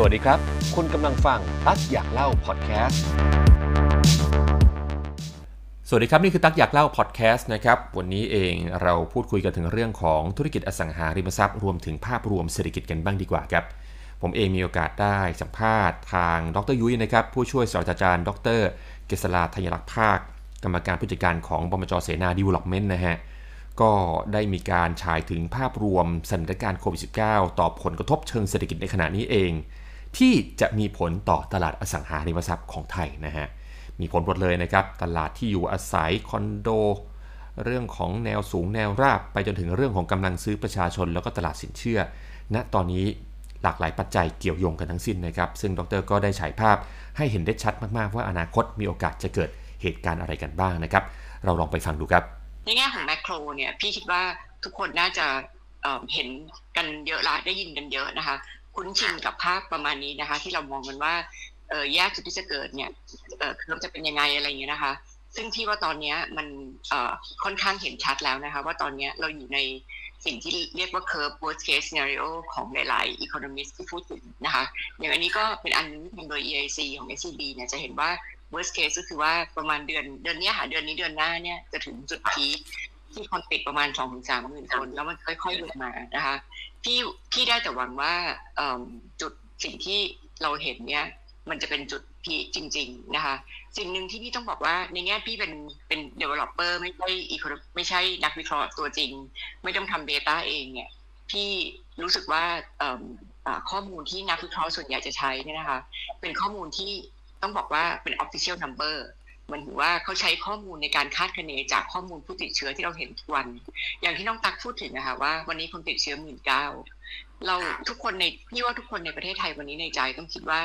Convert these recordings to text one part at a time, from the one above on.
สวัสดีครับ คุณกำลังฟังตั๊กอยากเล่าพอดแคสต์ สวัสดีครับ นี่คือตั๊กอยากเล่าพอดแคสต์นะครับ วันนี้เองเราพูดคุยกันถึงเรื่องของธุรกิจอสังหาริมทรัพย์ รวมถึงภาพรวมเศรษฐกิจกันบ้างดีกว่าครับ ผมเองมีโอกาสได้สัมภาษณ์ทางดร.ยุ้ยนะครับ ผู้ช่วยศาสตราจารย์ ดร.เกษราธัญลักษณ์ภาคย์ กรรมการผู้จัดการของบมจ.เสนาดีเวล็อปเมนต์นะฮะก็ได้มีการฉายถึงภาพรวมสถานการณ์โควิด -19 ต่อผลกระทบเชิงเศรษฐกิจในขณะนี้เอง ที่จะมีผลต่อตลาดอสังหาริมทรัพย์ของไทยนะฮะ มีผลหมดเลยนะครับ ตลาดที่อยู่อาศัยคอนโด เรื่องของแนวสูงแนวราบ ไปจนถึงเรื่องของกำลังซื้อประชาชน แล้วก็ตลาดสินเชื่อณตอนนี้หลากหลายปัจจัยเกี่ยวโยงกันทั้งสิ้นนะครับ ซึ่งดรก็ได้ฉายภาพให้เห็นได้ชัดมากๆ ว่าอนาคตมีโอกาสจะเกิดเหตุการณ์อะไรกันบ้างนะครับ เราลองไปฟังดูครับ ในแง่ของแมกโรเนี่ยพี่คิดว่าทุกคนน่าจะเเห็นกันเยอะละได้ยินกันเยอะนะคะ คุ้นชินกับภาพประมาณนี้นะคะ ที่เรามองกันว่าเออแยกจุดที่จะเกิดเนี่ยเออเราจะเป็นยังไงอะไรอย่างเงี้ยนะคะ ซึ่งพี่ว่าตอนเนี้ยมันเอ่อค่อนข้างเห็นชัดแล้วนะคะ ว่าตอนเนี้ยเราอยู่ในสิ่งที่เรียกว่า curve worst case scenario ของหลาย ๆ economist ที่พูดถึงนะคะ อย่างอันนี้ก็เป็นอันนึงที่ทำโดย EIC ของ SCB เนี่ยจะเห็นว่า worst case ก็คือว่าประมาณเดือนเดือนเนี้ยค่ะเดือนนี้เดือนหน้าเนี่ยจะถึงจุดพีค ที่คนติดประมาณสองถึงสามหมื่นคน แล้วมันค่อยๆลงมานะคะพี่พี่ได้แต่หวังว่าจุดสิ่งที่เราเห็นเนี่ย มันจะเป็นจุดพีจริง ๆ นะคะ สิ่งหนึ่งที่พี่ต้องบอกว่าในแง่พี่เป็นเป็น developer ไม่ใช่ econo ไม่ใช่นักวิเคราะห์ตัวจริง ไม่ต้องทำ data เองเนี่ย พี่รู้สึกว่าเอิ่มอ่าข้อมูลที่นักวิเคราะห์ส่วนใหญ่จะใช้เนี่ยนะคะ เป็นข้อมูลที่ต้องบอกว่าเป็น official number มันถือว่าเขาใช้ข้อมูลในการคาดคะเนจากข้อมูลผู้ติดเชื้อที่เราเห็นทุกวัน อย่างที่น้องตักพูดถึงนะคะว่าวันนี้คนติดเชื้อหมื่นเก้าเราทุกคนในพี่ว่าทุกคนในประเทศไทยวันนี้ในใจต้องคิดว่า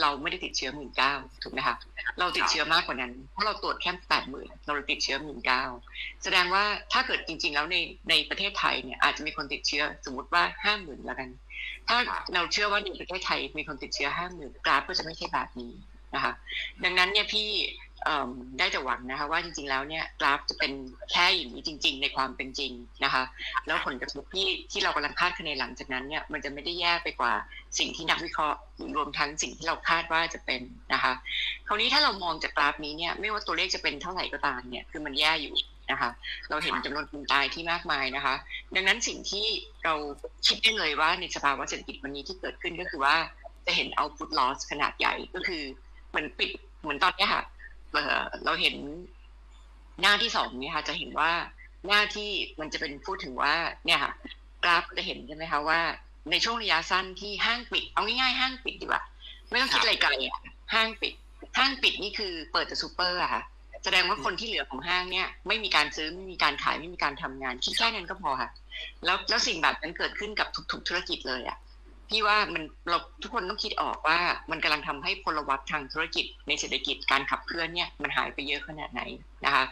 เราไม่ได้ติดเชื้อหมื่นเก้าถูกไหมคะเราติดเชื้อมากกว่านั้นเพราะเราตรวจแค่แปดหมื่นเราติดเชื้อหมื่นเก้าแสดงว่าถ้าเกิดจริง ๆ แล้วในในประเทศไทยเนี่ยอาจจะมีคนติดเชื้อสมมติว่าห้าหมื่นแล้วกัน ถ้าเราเชื่อว่าในประเทศไทยมีคนติดเชื้อห้าหมื่นกราฟก็จะไม่ใช่แบบนี้ นะคะดังนั้นเนี่ยพี่ได้แต่หวังนะคะว่าจริงๆแล้วเนี่ยกราฟจะเป็นแค่อย่างนี้จริง ๆ ในความเป็นจริงนะคะแล้วผลกระทบที่ที่เรากำลังคาดคะเนหลังจากนั้นเนี่ยมันจะไม่ได้แย่ไปกว่าสิ่งที่นักวิเคราะห์รวมทั้งสิ่งที่เราคาดว่าจะเป็นนะคะคราวนี้ถ้าเรามองจากกราฟนี้เนี่ยไม่ว่าตัวเลขจะเป็นเท่าไหร่ก็ตามเนี่ยคือมันแย่อยู่นะคะเราเห็นจำนวนคนตายที่มากมายนะคะ ดังนั้นสิ่งที่เราคิดได้เลยว่าในสภาวะเศรษฐกิจวันนี้ที่เกิดขึ้นก็คือว่าจะเห็น output loss ขนาดใหญ่ก็คือ เหมือนปิดเหมือนตอนนี้ค่ะเออเราเห็นหน้าที่สองเนี่ยค่ะจะเห็นว่าหน้าที่มันจะเป็นพูดถึงว่าเนี่ยค่ะ กราฟจะเห็นใช่ไหมคะว่า ในช่วงระยะสั้นที่ห้างปิด เอาง่ายๆห้างปิดดีกว่าไม่ต้องคิดอะไรไกลอะห้างปิด ห้างปิดนี่คือเปิดแต่ซูเปอร์อะค่ะแสดงว่าคนที่เหลือของห้างเนี่ย ไม่มีการซื้อไม่มีการขายไม่มีการทำงานคิดแค่นั้นก็พอค่ะ แล้วแล้วสิ่งแบบนั้นเกิดขึ้นกับทุก ๆ ธุรกิจเลยอะ พี่ว่ามันเราทุกคนต้องคิดออกว่ามันกำลังทำให้พลวัตทางธุรกิจ ในเศรษฐกิจการขับเคลื่อนเนี่ยมันหายไปเยอะขนาดไหนนะคะ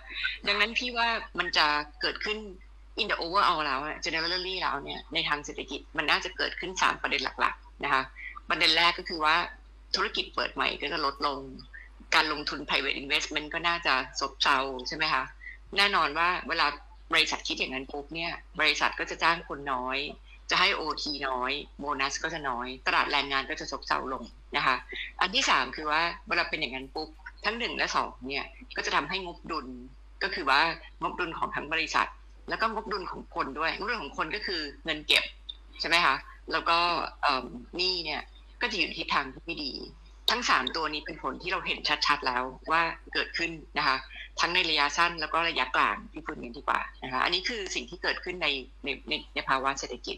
ดังนั้นพี่ว่ามันจะเกิดขึ้น in the overall แล้วอะ generally แล้วเนี่ยในทางเศรษฐกิจมันน่าจะเกิดขึ้นสามประเด็นหลักๆนะคะประเด็นแรกก็คือว่าธุรกิจเปิดใหม่ก็จะลดลง การลงทุน private investment ก็น่าจะซบเซาใช่ไหมคะแน่นอนว่าเวลาบริษัทคิดอย่างนั้นปุ๊บเนี่ยบริษัทก็จะจ้างคนน้อย จะให้โอทีน้อยโบนัสก็จะน้อย ตลาดแรงงานก็จะซบเซาลงนะคะ อันที่สามคือว่าเวลาเป็นอย่างนั้นปุ๊บทั้งหนึ่งและสองเนี่ยก็จะทำให้งบดุลก็คือว่างบดุลของทั้งบริษัท แล้วก็งบดุลของคนด้วยงบดุลของคนก็คือเงินเก็บใช่ไหมคะแล้วก็หนี้เนี่ยก็จะอยู่ทิศทางที่ไม่ดี ทั้งสามตัวนี้เป็นผลที่เราเห็นชัดๆแล้วว่าเกิดขึ้นนะคะ ทั้งในระยะสั้นแล้วก็ระยะกลางที่พูดกันดีกว่านะคะอันนี้คือสิ่งที่เกิดขึ้นในในในในภาวะเศรษฐกิจ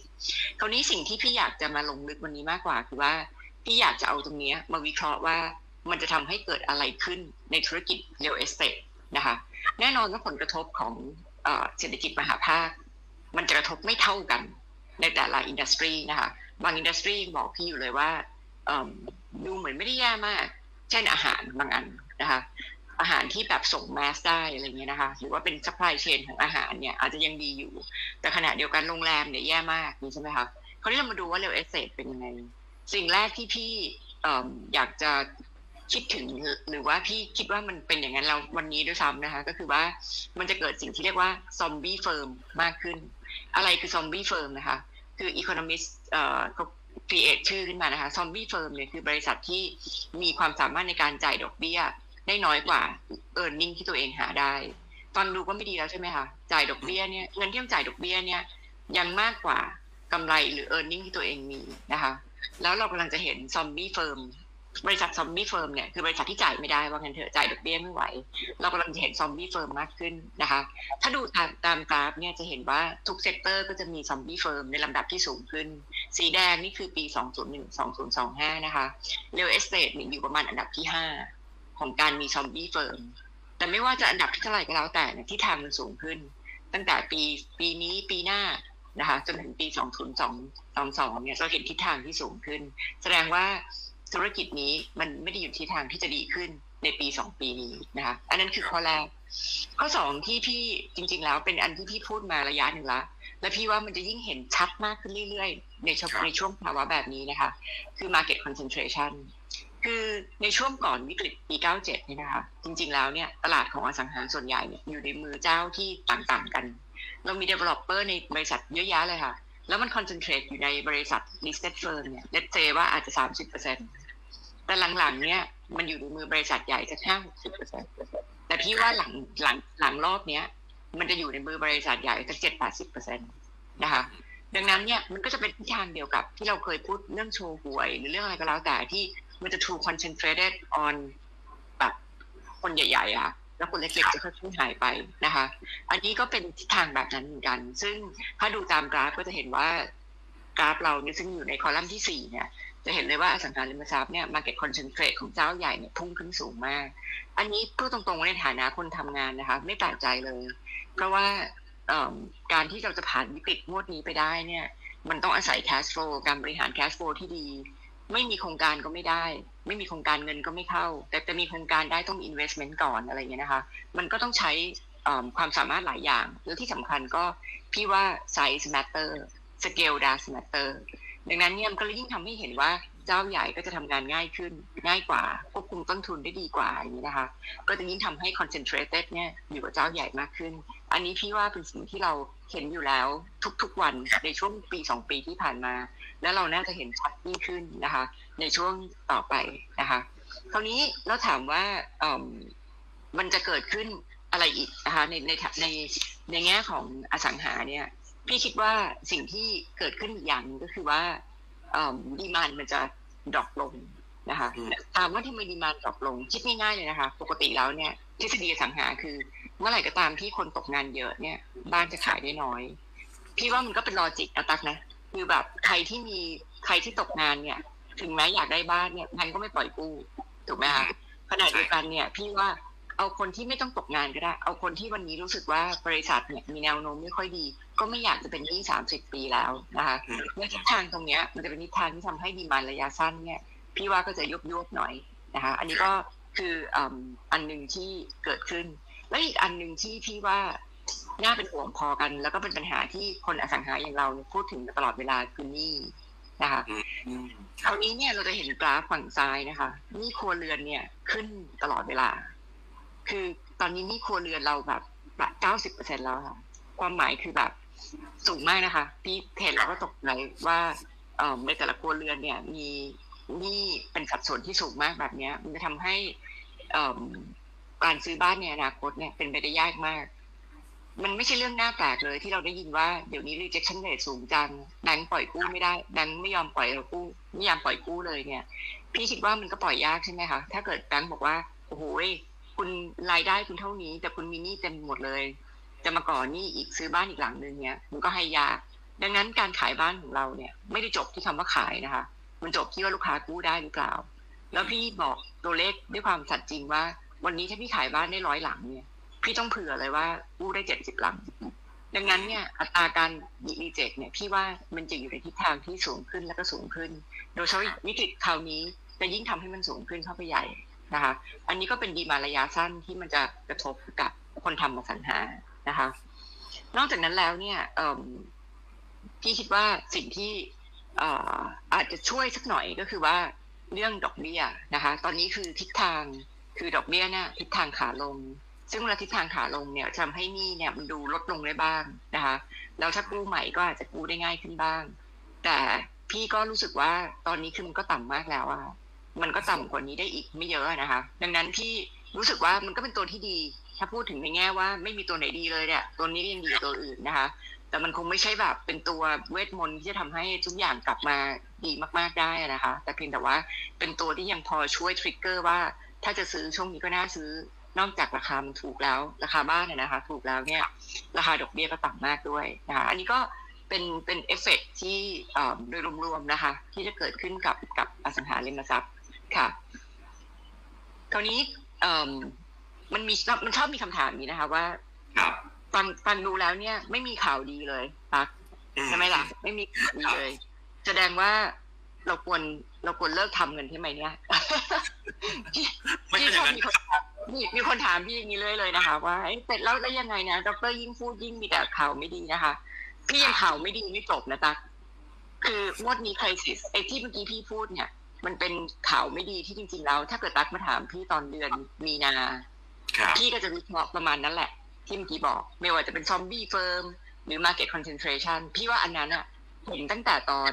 คราวนี้สิ่งที่พี่อยากจะมาลงลึกวันนี้มากกว่า คือว่าพี่อยากจะเอาตรงนี้มาวิเคราะห์ว่ามันจะทำให้เกิดอะไรขึ้นในธุรกิจ real estate นะคะแน่นอนว่าผลกระทบของเศรษฐกิจมหภาค มันจะกระทบไม่เท่ากันในแต่ละ industry นะคะบาง industry บอกพี่อยู่เลยว่า ดูเหมือนไม่ได้แย่มาก เช่นอาหารบางอันนะคะ อาหารที่แบบส่ง mass ได้อะไรเงี้ยนะคะ หรือว่าเป็น supply chain ของอาหารเนี่ยอาจจะยังดีอยู่ แต่ขณะเดียวกันโรงแรมเนี่ยแย่มากนี่ใช่ไหมคะคราวนี้เรามาดูว่าเร a เอสเ t เป็นยังไง สิ่งแรกที่พี่ออยากจะคิดถึงหรือว่าพี่คิดว่ามันเป็นอย่างนั้นเราวันนี้ด้วยซ้ำนะคะ ก็คือว่ามันจะเกิดสิ่งที่เรียกว่า zombie firm มากขึ้น อะไรคือ zombie firm นะคะ คือ economist เขา create ชื่อขึ้นมานะคะ zombie firm เนี่ยคือบริษัทที่มีความสามารถในการจ่ายดอกเบี้ย ได้น้อยกว่า earning ที่ตัวเองหาได้ฟังดูก็ไม่ดีแล้วใช่ไหมคะจ่ายดอกเบี้ยเนี่ยเงินที่ต้องจ่ายดอกเบี้ยเนี่ยยังมากกว่ากำไรหรือ earning ที่ตัวเองมีนะคะแล้วเรากำลังจะเห็น zombie firm บริษัท zombie firm เนี่ยคือบริษัทที่จ่ายไม่ได้ว่างั้นเถอะจ่ายดอกเบี้ยไม่ไหว เรากำลังจะเห็น zombie firm มากขึ้นนะคะ ถ้าดูตามตามกราฟเนี่ยจะเห็นว่าทุก sector ก็จะมี zombie firm ในลำดับที่สูงขึ้น สีแดงนี่คือปี 2001 2025 นะคะ real estate อยู่ประมาณอันดับที่ 5 ของการมี zombie firm แต่ไม่ว่าจะอันดับที่เท่าไหร่ก็แล้วแต่เนี่ยที่ทางมันสูงขึ้น ตั้งแต่ปีปีนี้ปีหน้านะคะจนถึงปี 2022เนี่ยเราเห็นทิศทางที่สูงขึ้น แสดงว่าธุรกิจนี้มันไม่ได้อยู่ที่ทางที่จะดีขึ้นในปีสองปีนี้นะคะอันนั้นคือข้อแรกข้อสองที่พี่จริง ๆ แล้วเป็นอันที่พี่พูดมาระยะหนึ่งละ และพี่ว่ามันจะยิ่งเห็นชัดมากขึ้นเรื่อยๆ ในช่วงในช่วงภาวะแบบนี้นะคะ คือ market concentration คือในช่วงก่อนวิกฤตปี 97 นี่นะคะ จริงๆ แล้วเนี่ยตลาดของอสังหาส่วนใหญ่เนี่ยอยู่ในมือเจ้าที่ต่างๆกัน เรามี developer ในบริษัทเยอะแยะเลยค่ะ แล้วมัน concentrate อยู่ในบริษัท listed firm เนี่ย let's say ว่าอาจจะ 30%แต่หลังๆ เนี่ยมันอยู่ในมือบริษัทใหญ่จะห้าสิบเปอร์เซ็นแต่พี่ว่าหลังหลังหลังรอบเนี้ย มันจะอยู่ในมือบริษัทใหญ่จะเจ็ดแปดสิบเปอร์เซ็นตนะคะดังนั้นเนี่ยมันก็จะเป็นทิศทางเดียวกับที่เราเคยพูดเรื่องโชว์หวยหรือเรื่องอะไรก็แล้วแต่ที่มันจะ too concentrated on แบบคนใหญ่ๆอะแล้วคนเล็กๆจะค่อยๆหายไปนะคะ อันนี้ก็เป็นทิศทางแบบนั้นเหมือนกัน ซึ่งถ้าดูตามกราฟก็จะเห็นว่ากราฟเราเนี่ยซึ่งอยู่ในคอลัมน์ที่สี่เนี่ย จะเห็นเลยว่าอสังหาริมทรัพย์เนี่ย market concentrate ของเจ้าใหญ่เนี่ยพุ่งขึ้นสูงมาก อันนี้พูดตรงๆในฐานะคนทำงานนะคะ ไม่แปลกใจเลย เพราะว่าการที่เราจะผ่านวิกฤตงวดนี้ไปได้เนี่ย มันต้องอาศัย cash flow การบริหาร cash flow ที่ดี ไม่มีโครงการก็ไม่ได้ ไม่มีโครงการเงินก็ไม่เข้า แต่จะมีโครงการได้ต้อง investment ก่อนอะไรเงี้ยนะคะ มันก็ต้องใช้ความสามารถหลายอย่าง แล้วที่สำคัญก็พี่ว่า size matter scale does matter ดังนั้นเนี่ยมันก็ยิ่งทำให้เห็นว่าเจ้าใหญ่ก็จะทำงานง่ายขึ้น ง่ายกว่าควบคุมต้นทุนได้ดีกว่าอย่างนี้นะคะ ก็จะยิ่งทำให้ concentrated เนี่ยอยู่กับเจ้าใหญ่มากขึ้น อันนี้พี่ว่าเป็นสิ่งที่เราเห็นอยู่แล้วทุกๆวันในช่วงปีสองปีที่ผ่านมา แล้วเราน่าจะเห็นชัดยิ่งขึ้นนะคะ ในช่วงต่อไปนะคะคราวนี้เราถามว่ามันจะเกิดขึ้นอะไรอีกนะคะในในในในแง่ของอสังหาเนี่ยพี่คิดว่าสิ่งที่เกิดขึ้นอีกอย่างก็คือว่า demand มันจะ drop ลงนะคะถามว่าทำไม demand drop ลง คิดง่ายๆเลยนะคะ ปกติแล้วเนี่ยทฤษฎีอสังหาคือ เมื่อไหร่ก็ตามที่คนตกงานเยอะเนี่ย บ้านจะขายได้น้อย พี่ว่ามันก็เป็น logic นะตั๊กนะ คือแบบใครที่มีใครที่ตกงานเนี่ย ถึงแม้อยากได้บ้านเนี่ยงานก็ไม่ปล่อยกู้ถูกไหมคะขณะเดียวกันเนี่ย พี่ว่าเอาคนที่ไม่ต้องตกงานก็ได้ เอาคนที่วันนี้รู้สึกว่าบริษัทเนี่ยมีแนวโน้มไม่ค่อยดี ก็ไม่อยากจะเป็นที่สามสิบปีแล้วนะคะเมื่อทิศทางตรงเนี้ย มันจะเป็นทิศทางที่ทำให้ดีมานระยะสั้นเนี่ย พี่ว่าก็จะยกยกหน่อยนะคะ อันนี้ก็คืออันหนึ่งที่เกิดขึ้น และอีกอันหนึ่งที่พี่ว่าน่าเป็นห่วงพอกัน แล้วก็เป็นปัญหาที่คนอสังหาอย่างเราพูดถึงตลอดเวลาคือหนี้นะคะคราวนี้เนี่ยเราจะเห็นกราฟฝั่งซ้ายนะคะหนี้ครัวเรือนเนี่ยขึ้นตลอดเวลา คือตอนนี้นี่ครัวเรือนเราแบบเก้าสิบเปอร์เซ็นแล้วค่ะ ความหมายคือแบบสูงมากนะคะพี่เห็นเราก็ตกใจว่าในแต่ละครัวเรือนเนี่ย มีนี่เป็นสัดส่วนที่สูงมากแบบนี้มันจะทำให้ การซื้อบ้านในอนาคตเนี่ยเป็นไปได้ยากมาก มันไม่ใช่เรื่องน่าแปลกเลยที่เราได้ยินว่าเดี๋ยวนี้ rejection rate สูงจังแบงก์ปล่อยกู้ไม่ได้แบงก์ไม่ยอมปล่อยเรากู้ไม่ยอมปล่อยกู้เลยเนี่ย พี่คิดว่ามันก็ปล่อยยากใช่ไหมคะ ถ้าเกิดแบงก์บอกว่า โอ้โหคุณรายได้คุณเท่านี้ แต่คุณมีหนี้เต็มหมดเลย จะมาก่อหนี้อีกซื้อบ้านอีกหลังนึงเนี่ยมันก็ให้ยากดังนั้นการขายบ้านของเราเนี่ยไม่ได้จบที่คำว่าขายนะคะ มันจบที่ว่าลูกค้ากู้ได้หรือเปล่า แล้วพี่บอกตัวเลขด้วยความสัตย์จริงว่า วันนี้ถ้าพี่ขายบ้านได้ร้อยหลังเนี่ย พี่ต้องเผื่อเลยว่ากู้ได้เจ็ดสิบหลัง ดังนั้นเนี่ยอัตราการดีเจ็ดเนี่ย พี่ว่ามันจะอยู่ในทิศทางที่สูงขึ้นแล้วก็สูงขึ้น โดยเฉพาะวิกฤตคราวนี้จะยิ่งทำให้มันสูงขึ้นเข้าไปใหญ่นะคะ อันนี้ก็เป็นดีมาระยะสั้นที่มันจะกระทบกับคนทำมาสัญหานะคะ นอกจากนั้นแล้วเนี่ยพี่คิดว่าสิ่งที่อาจจะช่วยสักหน่อยก็คือว่าเรื่องดอกเบี้ยนะคะ ตอนนี้คือทิศทาง คือดอกเบี้ยเนี่ยทิศทางขาลง ซึ่งเวลาทิศทางขาลงเนี่ยทำให้นี่เนี่ยมันดูลดลงได้บ้างนะคะแล้วถ้ากู้ใหม่ก็อาจจะกู้ได้ง่ายขึ้นบ้าง แต่พี่ก็รู้สึกว่าตอนนี้คือมันก็ต่ำมากแล้วอะมันก็ต่ำกว่านี้ได้อีกไม่เยอะนะคะ ดังนั้นพี่รู้สึกว่ามันก็เป็นตัวที่ดี ถ้าพูดถึงในแง่ว่าไม่มีตัวไหนดีเลยเนี่ยตัวนี้ยังดีกว่าตัวอื่นนะคะ แต่มันคงไม่ใช่แบบเป็นตัวเวทมนต์ที่จะทำให้ทุกอย่างกลับมาดีมาก ๆได้นะคะ แต่เพียงแต่ว่าเป็นตัวที่ยังพอช่วย trigger ว่า ถ้าจะซื้อช่วงนี้ก็น่าซื้อนอกจากราคามันถูกแล้ว ราคาบ้านเนี่ยนะคะ ถูกแล้วเนี่ย ราคาดอกเบี้ยก็ต่ำมากด้วยนะคะอันนี้ก็เป็นเป็นเอฟเฟกที่โดยรวมๆนะคะ ที่จะเกิดขึ้นกับกับอสังหาริมทรัพย์ค่ะคราวนี้มันมีมันชอบมีคำถามนี้นะคะ ว่าฟังฟังดูแล้วเนี่ย ไม่มีข่าวดีเลยปักใช่ไหมล่ะ ไม่มีข่าวดีเลย แสดงว่าเราควร เราควรเลิกทำเงินใช่ไหมเนี่ยพี่ชอบมีคนถามมีคนถามพี่อย่างนี้เลยเลยนะคะ ว่าเสร็จแล้วแล้วยังไงนะดรยิ่งพูดยิ่งมีแต่ข่าวไม่ดีนะคะ พี่ยังข่าวไม่ดีไม่จบนะตั๊กคืองวดนี้ใครสิไอ้ที่เมื่อกี้พี่พูดเนี่ย มันเป็นข่าวไม่ดีที่จริงๆแล้ว ถ้าเกิดตั๊กมาถามพี่ตอนเดือนมีนาพี่ก็จะวิเคราะห์ประมาณนั้นแหละ ที่เมื่อกี้บอก ไม่ว่าจะเป็น zombie firm หรือ Market Concentration พี่ว่าอันนั้นอะเห็นตั้งแต่ตอน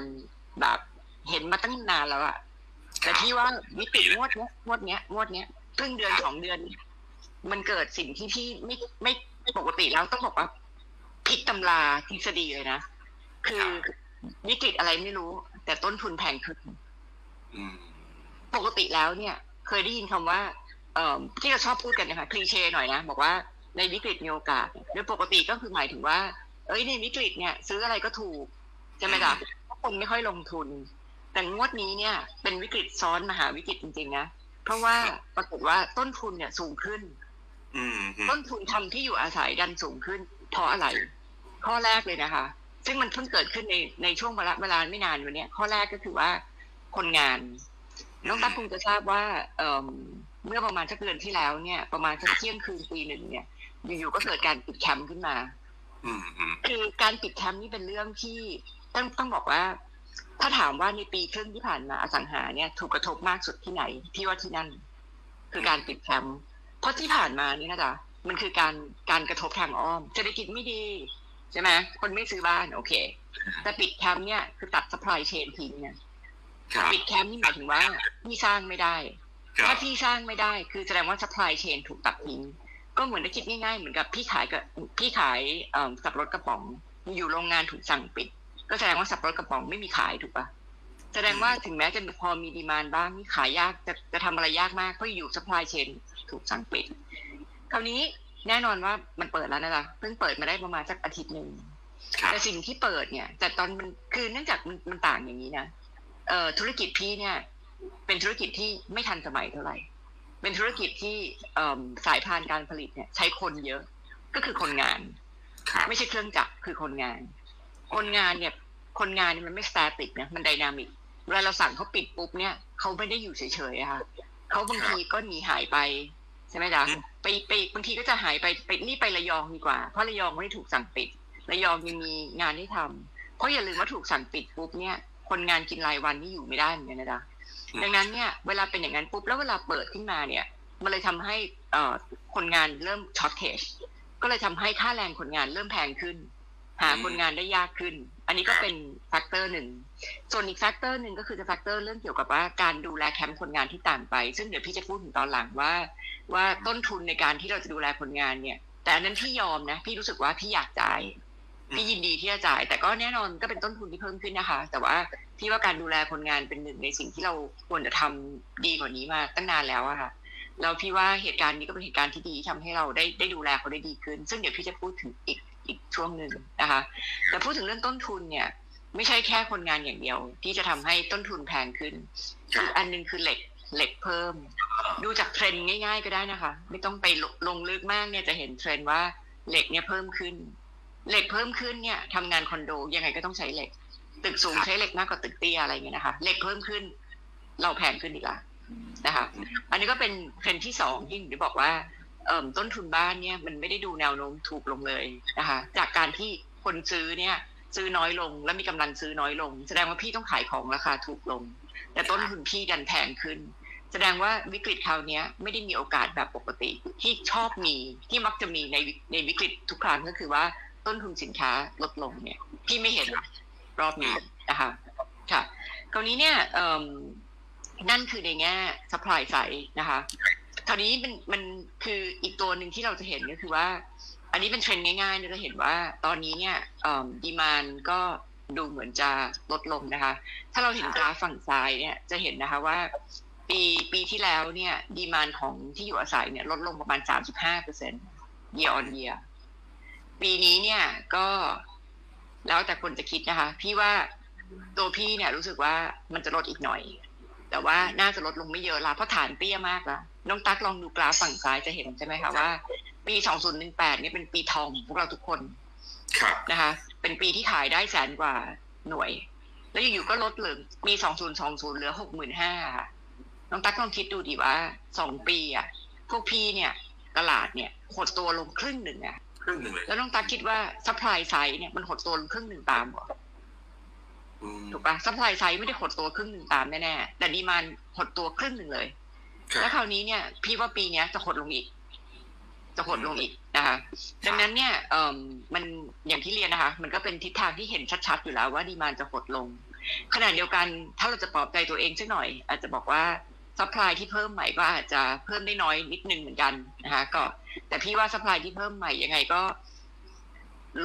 แบบ เห็นมาตั้งนานแล้วอะแต่พี่ว่าวิกฤตงวดเนี้ยงวดเนี้ยงวดเนี้ยครึ่งเดือนสองเดือน มันเกิดสิ่งที่พี่ไม่ไม่ปกติแล้วต้องบอกว่าผิดตำราทฤษฎีเลยนะ คือวิกฤตอะไรไม่รู้ แต่ต้นทุนแพงขึ้นปกติแล้วเนี่ย เคยได้ยินคำว่า เอ่อที่เราชอบพูดกันนะคะคลีเช่หน่อยนะบอกว่าในวิกฤตมีโอกาสโดยปกติก็คือหมายถึงว่า เอ้ยในวิกฤตเนี่ย ซื้ออะไรก็ถูกใช่ไหมล่ะคนไม่ค่อยลงทุน แต่งวดนี้เนี่ย เป็นวิกฤตซ้อนมหาวิกฤตจริงๆนะเพราะว่าปรากฏว่าต้นทุนเนี่ยสูงขึ้นต้นทุนทำที่อยู่อาศัยดันสูงขึ้น เพราะอะไร ข้อแรกเลยนะคะ ซึ่งมันเพิ่งเกิดขึ้นในในช่วงเวลาเวลาไม่นานวันนี้ข้อแรกก็คือว่าคนงาน น้องตั๊กคงจะทราบว่าเอ่เมื่อประมาณสักเดือนที่แล้วเนี่ย ประมาณสักเที่ยงคืนปีหนึ่งเนี่ยอยู่ๆก็เกิดการปิดแคมป์ขึ้นมาคือการปิดแคมป์นี่เป็นเรื่องที่ต้องต้องบอกว่า ถ้าถามว่าในปีครึ่งที่ผ่านมาอสังหาเนี่ยถูกกระทบมากสุดที่ไหนพี่ว่าที่นั่น คือการปิดแคมป์เพราะที่ผ่านมานี่นะจ๊ะมันคือการการกระทบทางอ้อมเศรษฐกิจไม่ดี ใช่ไหมคนไม่ซื้อบ้าน โอเค แต่ปิดแคมป์เนี่ยคือตัดสป라이เชนทิ้งเนี่ยปิดแคมป์นี่หมายถึงว่าที่สร้างไม่ได้ ถ้าที่สร้างไม่ได้ คือแสดงว่าสป라이เชนถูกตัดทิ้งก็เหมือนจะคิดง่ายๆเหมือนกับพี่ขายกับพี่ขายสับรถกระป๋องอยู่โรงงานถูกสั่งปิด ก็แสดงว่าสับปะรดกระป๋องไม่มีขายถูกปะแสดงว่าถึงแม้จะพอมีดีมานบ้างนี่ขายยากจะจะทำอะไรยากมากเพราะอยู่สป라이เชนถูกสั่งปิดคราวนี้แน่นอนว่ามันเปิดแล้วนะล่ะเพิ่งเปิดมาได้ประมาณสักอาทิตย์หนึ่งแต่สิ่งที่เปิดเนี่ย แต่ตอนมันคือเนื่องจากมันมันต่างอย่างนี้นะเอ่อธุรกิจพี่เนี่ย เป็นธุรกิจที่ไม่ทันสมัยเท่าไหร่ เป็นธุรกิจที่สายพานการผลิตเนี่ย ใช้คนเยอะก็คือคนงาน ไม่ใช่เครื่องจักรคือคนงาน คนงานเนี่ย คนงานมันไม่ static นะมัน dynamic เวลาเราสั่งเขาปิดปุ๊บเนี่ยเขาไม่ได้อยู่เฉยๆค่ะเขาบางทีก็หนีหายไปใช่ไหมจ๊ะไปไปบางทีก็จะหายไปไปนี่ไประยองดีกว่า เพราะระยองไม่ได้ถูกสั่งปิด ระยองยังมีงานให้ทำเพราะอย่าลืมว่าถูกสั่งปิดปุ๊บเนี่ย คนงานกินรายวันนี่อยู่ไม่ได้เหมือนกันนะจ๊ะดังนั้นเนี่ยเวลาเป็นอย่างนั้นปุ๊บแล้วเวลาเปิดขึ้นมาเนี่ย มันเลยทำให้เอ่อคนงานเริ่ม shortageก็เลยทำให้ค่าแรงคนงานเริ่มแพงขึ้น หาคนงานได้ยากขึ้น อันนี้ก็เป็น factor หนึ่ง ส่วนอีก factor หนึ่งก็คือจะ factor เรื่องเกี่ยวกับว่าการดูแลแคมป์คนงานที่ต่างไป ซึ่งเดี๋ยวพี่จะพูดถึงตอนหลังว่า ว่าต้นทุนในการที่เราจะดูแลคนงานเนี่ย แต่อันนั้นพี่ยอมนะ พี่รู้สึกว่าพี่อยากจ่ายพี่ยินดีที่จะจ่าย แต่ก็แน่นอนก็เป็นต้นทุนที่เพิ่มขึ้นนะคะ แต่ว่าพี่ว่าการดูแลคนงานเป็นหนึ่งในสิ่งที่เราควรจะทำดีกว่านี้มาตั้งนานแล้วอะค่ะแล้วพี่ว่าเหตุการณ์นี้ก็เป็นเหตุการณ์ที่ดีทำให้เราได้ได้ดูแลเขาได้ดีขึ้น ซึ่งเดี๋ยวพี่จะพูดถึงอีก อีกช่วงหนึ่งนะคะ แต่พูดถึงเรื่องต้นทุนเนี่ย ไม่ใช่แค่คนงานอย่างเดียว ที่จะทำให้ต้นทุนแพงขึ้นคืออันนึงคือเหล็กเหล็กเพิ่ม ดูจากเทรนด์ง่าย ๆ ก็ได้นะคะ ไม่ต้องไปลงลึกมากเนี่ยจะเห็นเทรนด์ว่าเหล็กเนี่ยเพิ่มขึ้น เหล็กเพิ่มขึ้นเนี่ยทำงานคอนโดยังไงก็ต้องใช้เหล็ก ตึกสูงใช้เหล็กมากกว่าตึกเตี้ยอะไรเงี้ยนะคะ เหล็กเพิ่มขึ้น เราแพงขึ้นอีกละนะคะ อันนี้ก็เป็นเทรนด์ที่สองที่ผมบอกว่า ต้นทุนบ้านเนี่ยมันไม่ได้ดูแนวโน้มถูกลงเลยนะคะ จากการที่คนซื้อเนี่ยซื้อน้อยลง และมีกำลังซื้อน้อยลง แสดงว่าพี่ต้องขายของราคาถูกลง แต่ต้นทุนพี่ดันแพงขึ้น แสดงว่าวิกฤตคราวนี้ไม่ได้มีโอกาสแบบปกติ ที่ชอบมีที่มักจะมีในในวิกฤตทุกครั้งก็คือว่าต้นทุนสินค้าลดลงเนี่ย พี่ไม่เห็นรอบนี้นะคะค่ะคราวนี้เนี่ยนั่นคือในแง่ supply side นะคะ คราวนี้มันมันคืออีกตัวหนึ่งที่เราจะเห็นก็คือว่า อันนี้เป็นเทรนด์ง่ายๆเราจะเห็นว่าตอนนี้เนี่ยดีมานก็ดูเหมือนจะลดลงนะคะ ถ้าเราเห็นกราฟฝั่งซ้ายเนี่ยจะเห็นนะคะว่า ปีปีที่แล้วเนี่ยดีมานของที่อยู่อาศัยเนี่ยลดลงประมาณสามสิบห้าเปอร์เซ็นต์ year on year ปีนี้เนี่ยก็แล้วแต่คนจะคิดนะคะ พี่ว่าตัวพี่เนี่ยรู้สึกว่ามันจะลดอีกหน่อย แต่ว่าน่าจะลดลงไม่เยอะละเพราะฐานเตี้ยมากละ น้องตั๊กลองดูกราฟฝั่งซ้ายจะเห็นใช่ไหมคะว่า ปี 2018เนี่ยเป็นปีทองของพวกเราทุกคนนะคะ เป็นปีที่ขายได้แสนกว่าหน่วย แล้วอยู่ๆก็ลดเหลือปี 2020 เหลือ 65,000ค่ะน้องตั๊กลองคิดดูดีว่าสองปีอะพวกพี่เนี่ย ตลาดเนี่ยหดตัวลงครึ่งหนึ่งอะครึ่งหนึ่งเลยแล้วน้องตั๊กคิดว่า supply side เนี่ยมันหดตัวลงครึ่งหนึ่งตามหรอถูกปะ supply side ไม่ได้หดตัวครึ่งหนึ่งตามแน่ๆแต่ demand หดตัวครึ่งหนึ่งเลย แล้วคราวนี้เนี่ยพี่ว่าปีนี้จะหดลงอีก จะหดลงอีกนะคะดังนั้นเนี่ยเอ่อมันอย่างที่เรียนนะคะ มันก็เป็นทิศทางที่เห็นชัดๆอยู่แล้วว่า demand จะหดลงขณะเดียวกันถ้าเราจะปลอบใจตัวเองสักหน่อย อาจจะบอกว่า supply ที่เพิ่มใหม่ก็อาจจะเพิ่มได้น้อยนิดนึงเหมือนกันนะคะก็แต่พี่ว่า supply ที่เพิ่มใหม่ยังไงก็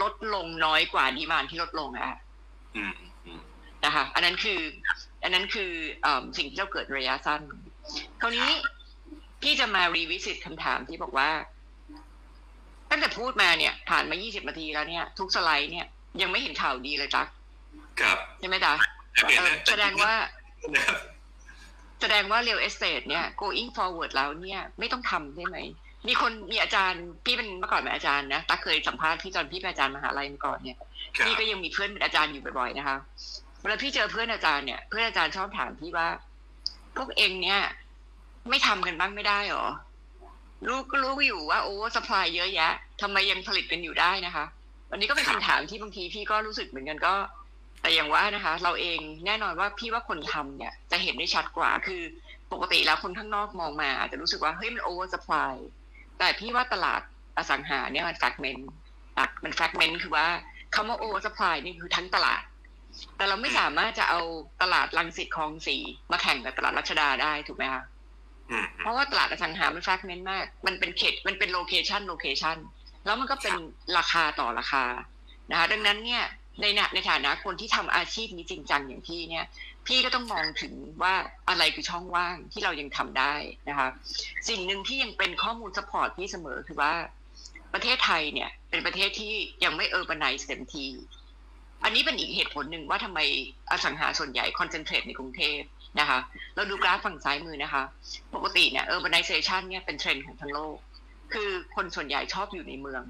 ลดลงน้อยกว่า demand ที่ลดลงอะนะคะ อันนั้นคือ อันนั้นคืออสิ่งที่เราเกิดระยะสั้น คราวนี้พี่จะมา revisit คำถามที่บอกว่า ตั้งแต่พูดมาเนี่ย ผ่านมา 20 นาทีแล้วเนี่ย ทุกสไลด์เนี่ยยังไม่เห็นข่าวดีเลยจ๊ะครับใช่ไหมจ๊ะแสดงว่าแสดงว่าเรียลเอสเต e เนี่ย going forward แล้วเนี่ย ไม่ต้องทำได้ไหม มีคนมีอาจารย์ พี่เป็นเมื่อก่อนเป็นอาจารย์นะตั๊กเคยสัมภาษณ์พี่ตอนพี่เป็นอาจารย์มหาลัยมาก่อนเนี่ยพี่ก็ยังมีเพื่อนเป็นอาจารย์อยู่บ่อยๆนะคะเวลาพี่เจอเพื่อนอาจารย์เนี่ย เพื่อนอาจารย์ชอบถามพี่ว่า พวกเอ็งเนี่ย ไม่ทำกันบ้างไม่ได้หรอรู้ก็รู้อยู่ว่า oversupply เยอะแยะทำไมยังผลิตกันอยู่ได้นะคะวันนี้ก็เป็นคำถามที่บางทีพี่ก็รู้สึกเหมือนกันก็ แต่อย่างว่านะคะ เราเองแน่นอนว่าพี่ว่าคนทำเนี่ย จะเห็นได้ชัดกว่าคือปกติแล้วคนข้างนอกมองมาอาจจะรู้สึกว่าเฮ้ยมัน oversupply แต่พี่ว่าตลาดอสังหาเนี่ยมัน fragment มัน fragment คือว่าคำว่า oversupply นี่คือทั้งตลาด แต่เราไม่สามารถจะเอาตลาดรังสิตคลองสี่มาแข่งกับตลาดรัชดาได้ถูกไหมคะเพราะว่าตลาดอสังหามัน fragment มาก มันเป็นเขต มันเป็น location location แล้วมันก็เป็นราคาต่อราคานะคะดังนั้นเนี่ยในในฐานะคนที่ทำอาชีพนี้จริงจังอย่างพี่เนี่ย พี่ก็ต้องมองถึงว่าอะไรคือช่องว่างที่เรายังทำได้นะคะสิ่งหนึ่งที่ยังเป็นข้อมูล support พี่เสมอคือว่าประเทศไทยเนี่ย เป็นประเทศที่ยังไม่ urbanize เต็มที่ อันนี้เป็นอีกเหตุผลหนึ่งว่าทำไมอสังหาส่วนใหญ่ concentrate ในกรุงเทพนะคะ เราดูกราฟฝั่งซ้ายมือนะคะ ปกติเนี่ย urbanization เนี่ยเป็นเทรนด์ของทั้งโลก คือคนส่วนใหญ่ชอบอยู่ในเมือง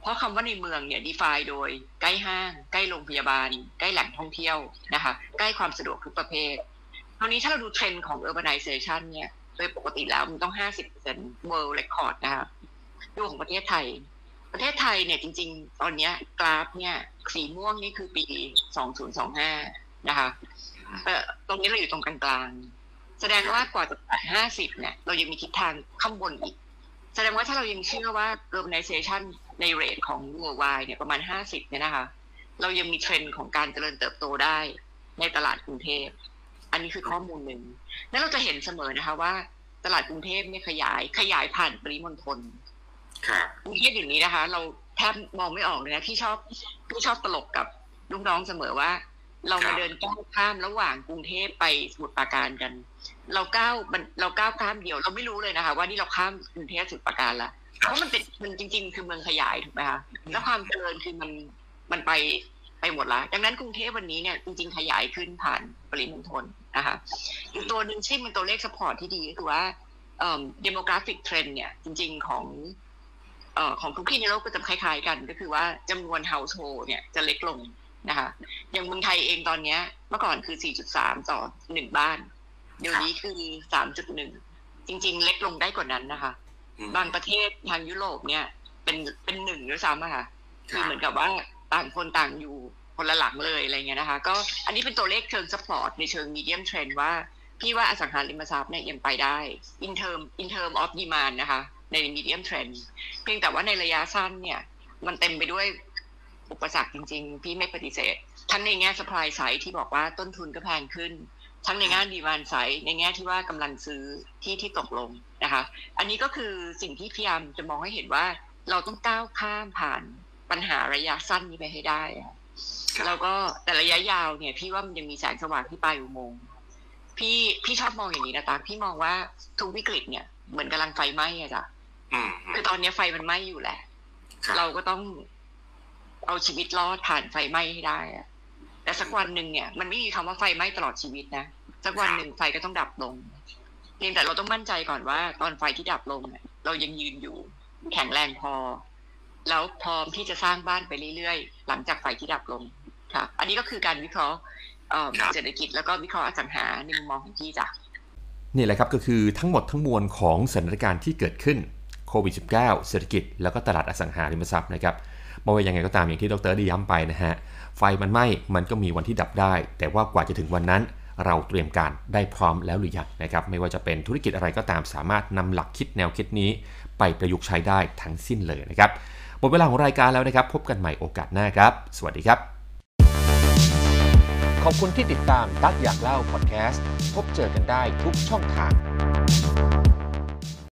เพราะคำว่าในเมืองเนี่ย define โดยใกล้ห้าง ใกล้โรงพยาบาล ใกล้แหล่งท่องเที่ยวนะคะ ใกล้ความสะดวกทุกประเภทคราวนี้ถ้าเราดูเทรนด์ของ urbanization เนี่ย โดยปกติแล้วมันต้อง 50% world record นะคะดูของประเทศไทย ประเทศไทยเนี่ยจริง ๆ ตอนนี้กราฟเนี่ยสีม่วงนี่คือปี 2025 นะคะเออตรงนี้เราอยู่ตรงกลางๆ แสดงว่ากว่าจะแตะ50 เนี่ย เรายังมีทิศทางข้างบนอีก แสดงว่าถ้าเรายังเชื่อว่า urbanization ในเรทของ worldwide เนี่ยประมาณ 50 เนี่ยนะคะ เรายังมีเทรนด์ของการเจริญเติบโตได้ในตลาดกรุงเทพ อันนี้คือข้อมูลหนึ่ง แล้วเราจะเห็นเสมอนะคะว่าตลาดกรุงเทพเนี่ยขยายขยายผ่านปริมณฑล กรุงเทพอย่างนี้นะคะ เราแทบมองไม่ออกเลยนะพี่ชอบพี่ชอบตลกกับลูกน้องเสมอว่า เรามาเดินก้าวข้ามระหว่างกรุงเทพไปสมุทรปราการกัน เราก้าวเราก้าวข้ามเดียว เราไม่รู้เลยนะคะ ว่านี่เราข้ามกรุงเทพสมุทรปราการละเพราะมันเป็นมันจริง ๆ คือเมืองขยายถูกไหมคะแล้วความเจริญคือมันมันไปไปหมดละดังนั้นกรุงเทพวันนี้เนี่ยจริงๆขยายขึ้นผ่านปริมณฑลนะคะอีกตัวหนึ่งที่มันตัวเลขสปอร์ตที่ดีก็คือว่าเอ่อ demographic trend เนี่ยจริง ๆ ของเอ่อ ของทุกที่ในโลกก็จะคล้ายๆกันก็คือว่าจำนวน household เนี่ยจะเล็กลงนะคะอย่างเมืองไทยเองตอนนี้เมื่อก่อนคือ 4.3 ต่อหนึ่งบ้าน เดี๋ยวนี้คือ 3.1 จริง ๆ เล็กลงได้กว่านั้นนะคะ บางประเทศทางยุโรปเนี่ยเป็นเป็นหนึ่งด้วยซ้ำอะค่ะคือเหมือนกับว่าต่างคนต่างอยู่คนละหลังเลยอะไรเงี้ยนะคะ ก็อันนี้เป็นตัวเลขเชิง support ในเชิง medium trend ว่า พี่ว่าอสังหาริมทรัพย์เนี่ยยังไปได้ in term in term of demand นะคะ ในมีเดียมเทรนด์เพียงแต่ว่าในระยะสั้นเนี่ย มันเต็มไปด้วยอุปสรรคจริง ๆ พี่ไม่ปฏิเสธ ทั้งในแง่สป라이ไซด์ที่บอกว่าต้นทุนก็แพงขึ้น ทั้งในแง่ดีมานไซในแง่ที่ว่ากำลังซื้อที่ที่ตกลงนะคะ อันนี้ก็คือสิ่งที่พยายามจะมองให้เห็นว่าเราต้องก้าวข้ามผ่านปัญหาระยะสั้นนี้ไปให้ได้แล้วก็แต่ระยะยาวเนี่ย พี่ว่ามันยังมีแสงสว่างที่ปลายอุโมงค์พี่พี่ชอบมองอย่างนี้นะตาพี่มองว่าทุกวิกฤตเนี่ยเหมือนกำลังไฟไหม้อะจ้ะ คือตอนนี้ไฟมันไหม้อยู่แหละ เราก็ต้องเอาชีวิตรอดผ่านไฟไหม้ให้ได้อะแต่สักวันหนึ่งเนี่ย มันไม่มีคำว่าไฟไหม้ตลอดชีวิตนะ สักวันหนึ่งไฟก็ต้องดับลงเพียงแต่เราต้องมั่นใจก่อนว่า ตอนไฟที่ดับลงเนี่ยเรายังยืนอยู่ แข็งแรงพอ แล้วพร้อมที่จะสร้างบ้านไปเรื่อยๆ หลังจากไฟที่ดับลงค่ะ อันนี้ก็คือการวิเคราะห์เศรษฐกิจแล้วก็วิเคราะห์อสังหาในมุมมองของพี่จ้ะนี่แหละครับก็คือทั้งหมดทั้งมวลของสถานการณ์ที่เกิดขึ้นโค วิด -19 เศรษฐกิจ แล้วก็ตลาดอสังหาริมทรัพย์นะครับไม่ว่ายังไงก็ตามอย่างที่ดรได้ย้ำไปนะฮะ ไฟมันไหม้มันก็มีวันที่ดับได้ แต่ว่ากว่าจะถึงวันนั้น เราเตรียมการได้พร้อมแล้วหรือยังนะครับ ไม่ว่าจะเป็นธุรกิจอะไรก็ตามสามารถนำหลักคิดแนวคิดนี้ ไปประยุกต์ใช้ได้ทั้งสิ้นเลยนะครับ หมดเวลาของรายการแล้วนะครับ พบกันใหม่โอกาสหน้าครับ สวัสดีครับ ขอบคุณที่ติดตามตักอยากเล่าพอดแคสต์ พบเจอกันได้ทุกช่องทาง